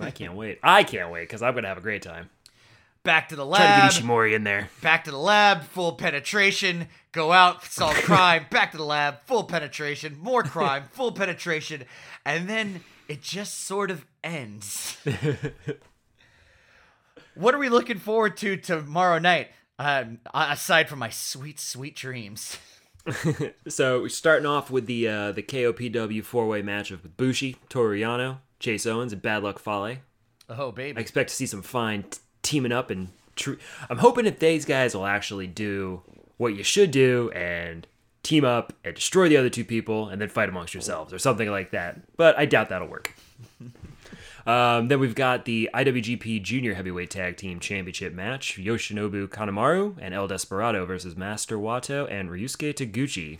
I can't wait. I can't wait because I'm gonna have a great time. Back to the lab. Try to get Ishimori in there. Back to the lab, full penetration. Go out, solve <laughs> crime. Back to the lab, full penetration. More crime, <laughs> full penetration. And then it just sort of ends. what are we looking forward to tomorrow night? Um, aside from my sweet, sweet dreams. <laughs> So we're starting off with the uh, the KOPW four way matchup with Bushi, Toru Yano, Chase Owens, and Bad Luck Fale. Oh, baby! I expect to see some fine t- teaming up and true. I'm hoping that these guys will actually do what you should do and team up and destroy the other two people and then fight amongst yourselves or something like that. But I doubt that'll work. <laughs> um, then we've got the IWGP Junior Heavyweight Tag Team Championship match: Yoshinobu Kanemaru and El Desperado versus Master Wato and Ryusuke Taguchi.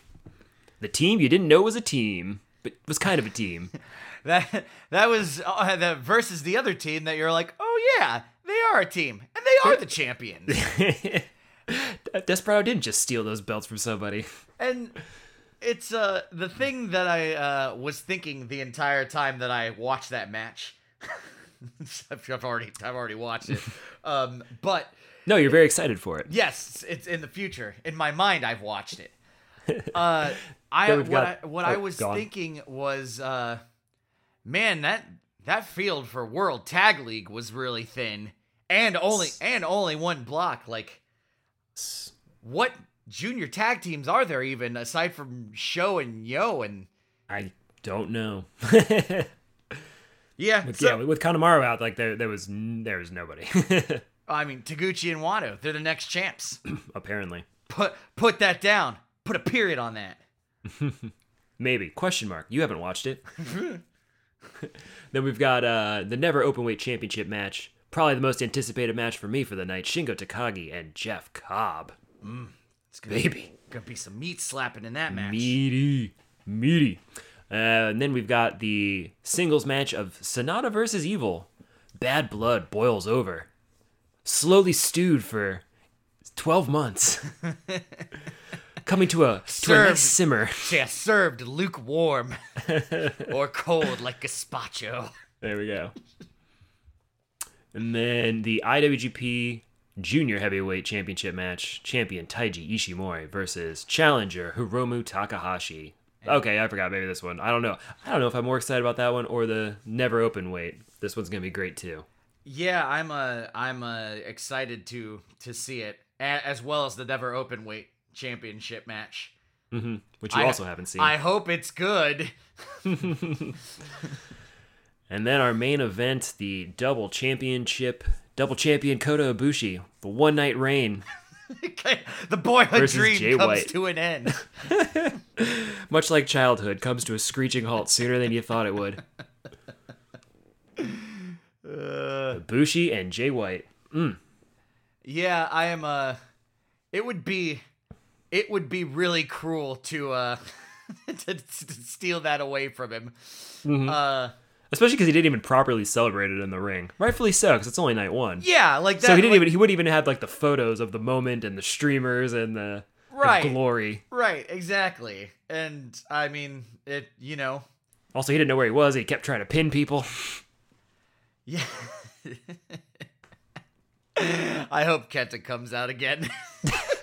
The team you didn't know was a team, but was kind of a team. <laughs> That that was uh, the versus the other team that you're like, oh yeah, they are a team and they are the champions. <laughs> Desperado didn't just steal those belts from somebody. and it's uh the thing that I uh was thinking the entire time that I watched that match. <laughs> I've already I've already watched it. Um, but No, you're very excited for it. yes, it's in the future. In my mind, I've watched it. <laughs> Uh, I what got- I, what I oh, was go on. thinking was, uh, man, that that field for World Tag League was really thin, and only and only one block. Like, what junior tag teams are there even aside from Show and Yo and I don't know. <laughs> yeah, With, so- yeah, with Kanemaru out, like there, there was, there was nobody. <laughs> I mean Taguchi and Wato, they're the next champs. <clears throat> Apparently, Put put that down. Put a period on that. <laughs> maybe. Question mark. You haven't watched it. <laughs> then we've got uh, the Never Openweight Championship match. Probably the most anticipated match for me for the night. Shingo Takagi and Jeff Cobb. It's gonna Baby. gonna be some meat slapping in that match. Meaty. Meaty. Uh, and then we've got the singles match of Sanada versus Evil. Bad blood boils over. Slowly stewed for 12 months. <laughs> Coming to a, to a Served. nice simmer. Yeah, served lukewarm <laughs> or cold like gazpacho. There we go. And then the IWGP Junior Heavyweight Championship match. Champion Taiji Ishimori versus challenger Hiromu Takahashi. Okay, I forgot maybe this one. I don't know. I don't know if I'm more excited about that one or the never open weight. This one's gonna be great too. Yeah, I'm uh I'm uh excited to to see it a- as well as the never open weight championship match. hmm Which you I- also haven't seen. I hope it's good. <laughs> And then our main event, the double championship, double champion Kota Ibushi, the one night reign. The boyhood Versus dream Jay comes White. to an end. <laughs> Much like childhood, comes to a screeching halt sooner than you thought it would. Ibushi and Jay White. Yeah, I am uh it would be it would be really cruel to uh <laughs> to, to steal that away from him. Uh Especially because he didn't even properly celebrate it in the ring. Rightfully so, because it's only night one. yeah, like that so he didn't like- even he wouldn't even have like the photos of the moment and the streamers and the, the Right. glory. Right, exactly. And I mean, it you know, Also, he didn't know where he was. He kept trying to pin people. yeah. <laughs> I hope Kenta comes out again. <laughs>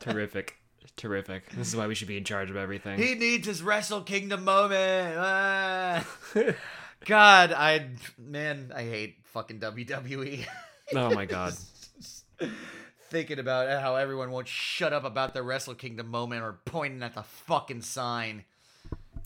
Terrific. Terrific. This is why we should be in charge of everything. he needs his Wrestle Kingdom moment. Ah. <laughs> God, I man, I hate fucking WWE. oh my god. <laughs> Thinking about how everyone won't shut up about their Wrestle Kingdom moment or pointing at the fucking sign.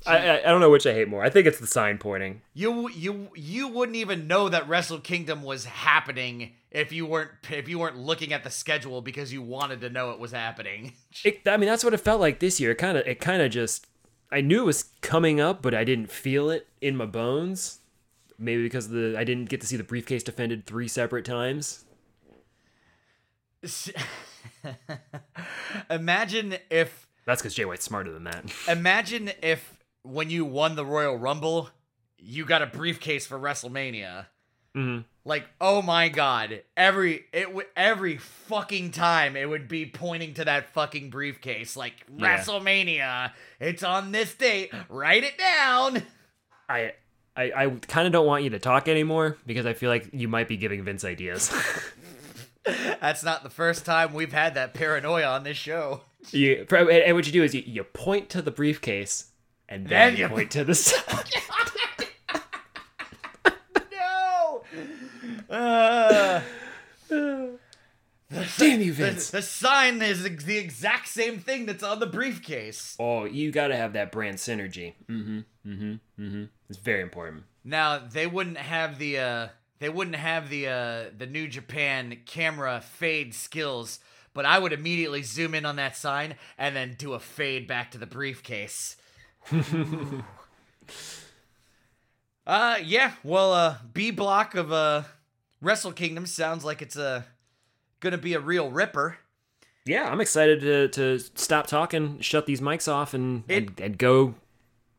I, I I don't know which I hate more. I think it's the sign pointing. You you you wouldn't even know that Wrestle Kingdom was happening if you weren't if you weren't looking at the schedule because you wanted to know it was happening. <laughs> It, I mean, that's what it felt like this year. It kind of, it kind of just. I knew it was coming up, but I didn't feel it in my bones. Maybe because the I didn't get to see the briefcase defended three separate times. <laughs> imagine if That's because Jay White's smarter than that. <laughs> imagine if when you won the Royal Rumble, you got a briefcase for WrestleMania. Mhm. Like, oh my god, every it w- every fucking time it would be pointing to that fucking briefcase like Yeah. WrestleMania. It's on this date. Write it down. I, I, I kind of don't want you to talk anymore because I feel like you might be giving Vince ideas. <laughs> That's not the first time we've had that paranoia on this show. <laughs> you, and and what you do is you, you point to the briefcase and then, Then you point to the <laughs> side. <laughs> No. <sighs> Uh, Damn you, the, Vince. the sign is the exact same thing that's on the briefcase. Oh, you got to have that brand synergy. Mm-hmm. Mm-hmm. Mm-hmm. It's very important. Now they wouldn't have the uh they wouldn't have the uh the New Japan camera fade skills, but I would immediately zoom in on that sign and then do a fade back to the briefcase. <laughs> uh yeah, well uh B block of uh Wrestle Kingdom sounds like it's uh gonna be a real ripper. Yeah, I'm excited to, to stop talking, shut these mics off, and, It- and and go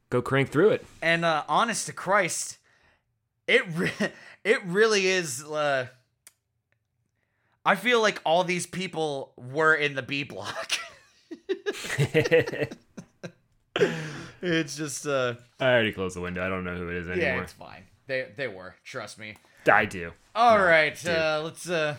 go crank through it. And uh honest to Christ, it re- <laughs> it really is uh I feel like all these people were in the B block. <laughs> <laughs> it's just uh I already closed the window. I don't know who it is anymore. yeah, anymore. it's fine. They they were, trust me. I do. All No, right, dude. uh let's uh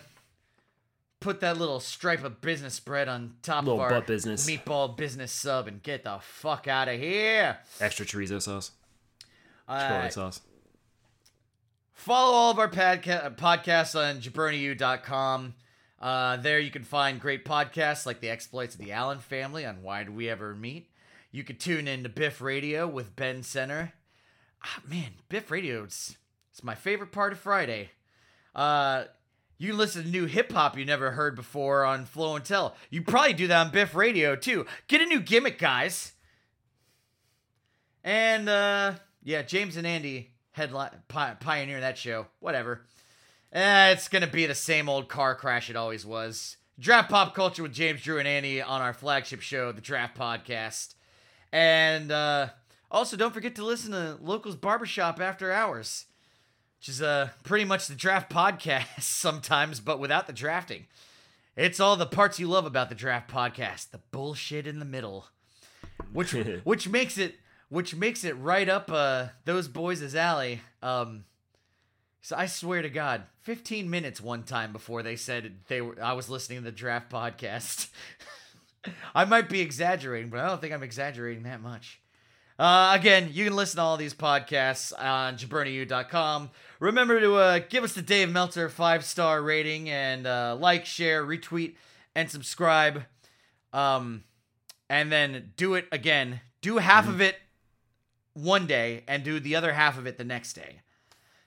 put that little stripe of business bread on top Little of our butt business. meatball business sub and get the fuck out of here. Extra chorizo sauce, Uh, chipotle sauce. Follow all of our podca- podcasts on jabroniu.com. Uh, there you can find great podcasts like The Exploits of the Allen Family on Why Do We Ever Meet. You could tune in to Biff Radio with Ben Center. Ah, man, Biff Radio, it's, it's my favorite part of Friday. Uh, You can listen to new hip hop you never heard before on Flow and Tell. You probably do that on Biff Radio too. Get a new gimmick, guys. And uh yeah, James and Andy headline pi- pioneer that show. Whatever. Eh, it's gonna be the same old car crash it always was. Draft pop culture with James, Drew, and Andy on our flagship show, the Draft Podcast. And uh, also, don't forget to listen to Locals Barbershop After Hours, which is uh, pretty much the draft <laughs> podcast sometimes, but without the drafting. It's all the parts you love about the draft podcast, the bullshit in the middle, which <laughs> which makes it which makes it right up uh, those boys' alley. Um, so I swear to God, 15 minutes one time before they said they were I was listening to the draft podcast. <laughs> I might be exaggerating, but I don't think I'm exaggerating that much. Uh, again, you can listen to all these podcasts on jabroniu.com. Remember to uh, give us the Dave Meltzer five star rating and uh, like, share, retweet, and subscribe. Um, and then do it again. Do half of it one day and do the other half of it the next day.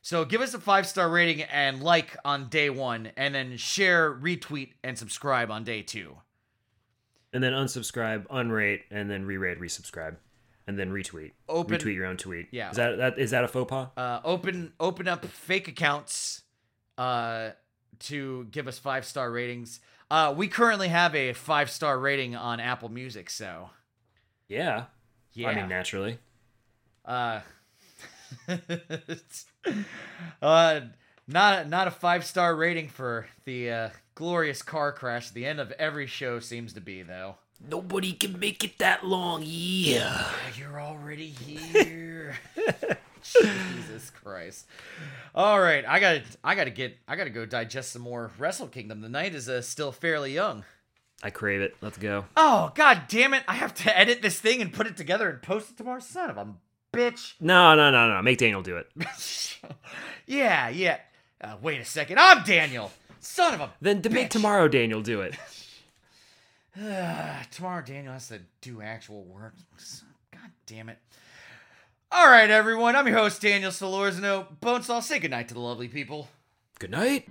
So give us a five star rating and like on day one, and then share, retweet, and subscribe on day two. And then unsubscribe, unrate, and then re-rate, resubscribe, and then retweet. Open- retweet your own tweet. Yeah. Is that that is that a faux pas? Uh, open open up fake accounts uh, to give us five star ratings. Uh, we currently have a five star rating on Apple Music, so Yeah. yeah. I mean, naturally. Uh, <laughs> uh, not not a five star rating for the uh, glorious car crash. The end of every show seems to be though. Nobody can make it that long. Yeah. You're already here. <laughs> Jesus Christ. All right, I got to I got to get I got to go digest some more Wrestle Kingdom. The night is uh, still fairly young. I crave it. Let's go. Oh god damn it. I have to edit this thing and put it together and post it tomorrow. Son of a bitch. No, no, no, no. Make Daniel do it. <laughs> yeah, yeah. Uh, wait a second. I'm Daniel. Son of a Then debate bitch. tomorrow, Daniel. Do it. <sighs> tomorrow Daniel has to do actual work. God damn it. All right, everyone. I'm your host, Daniel Solorzano. Bonesaw, say goodnight to the lovely people. Good night.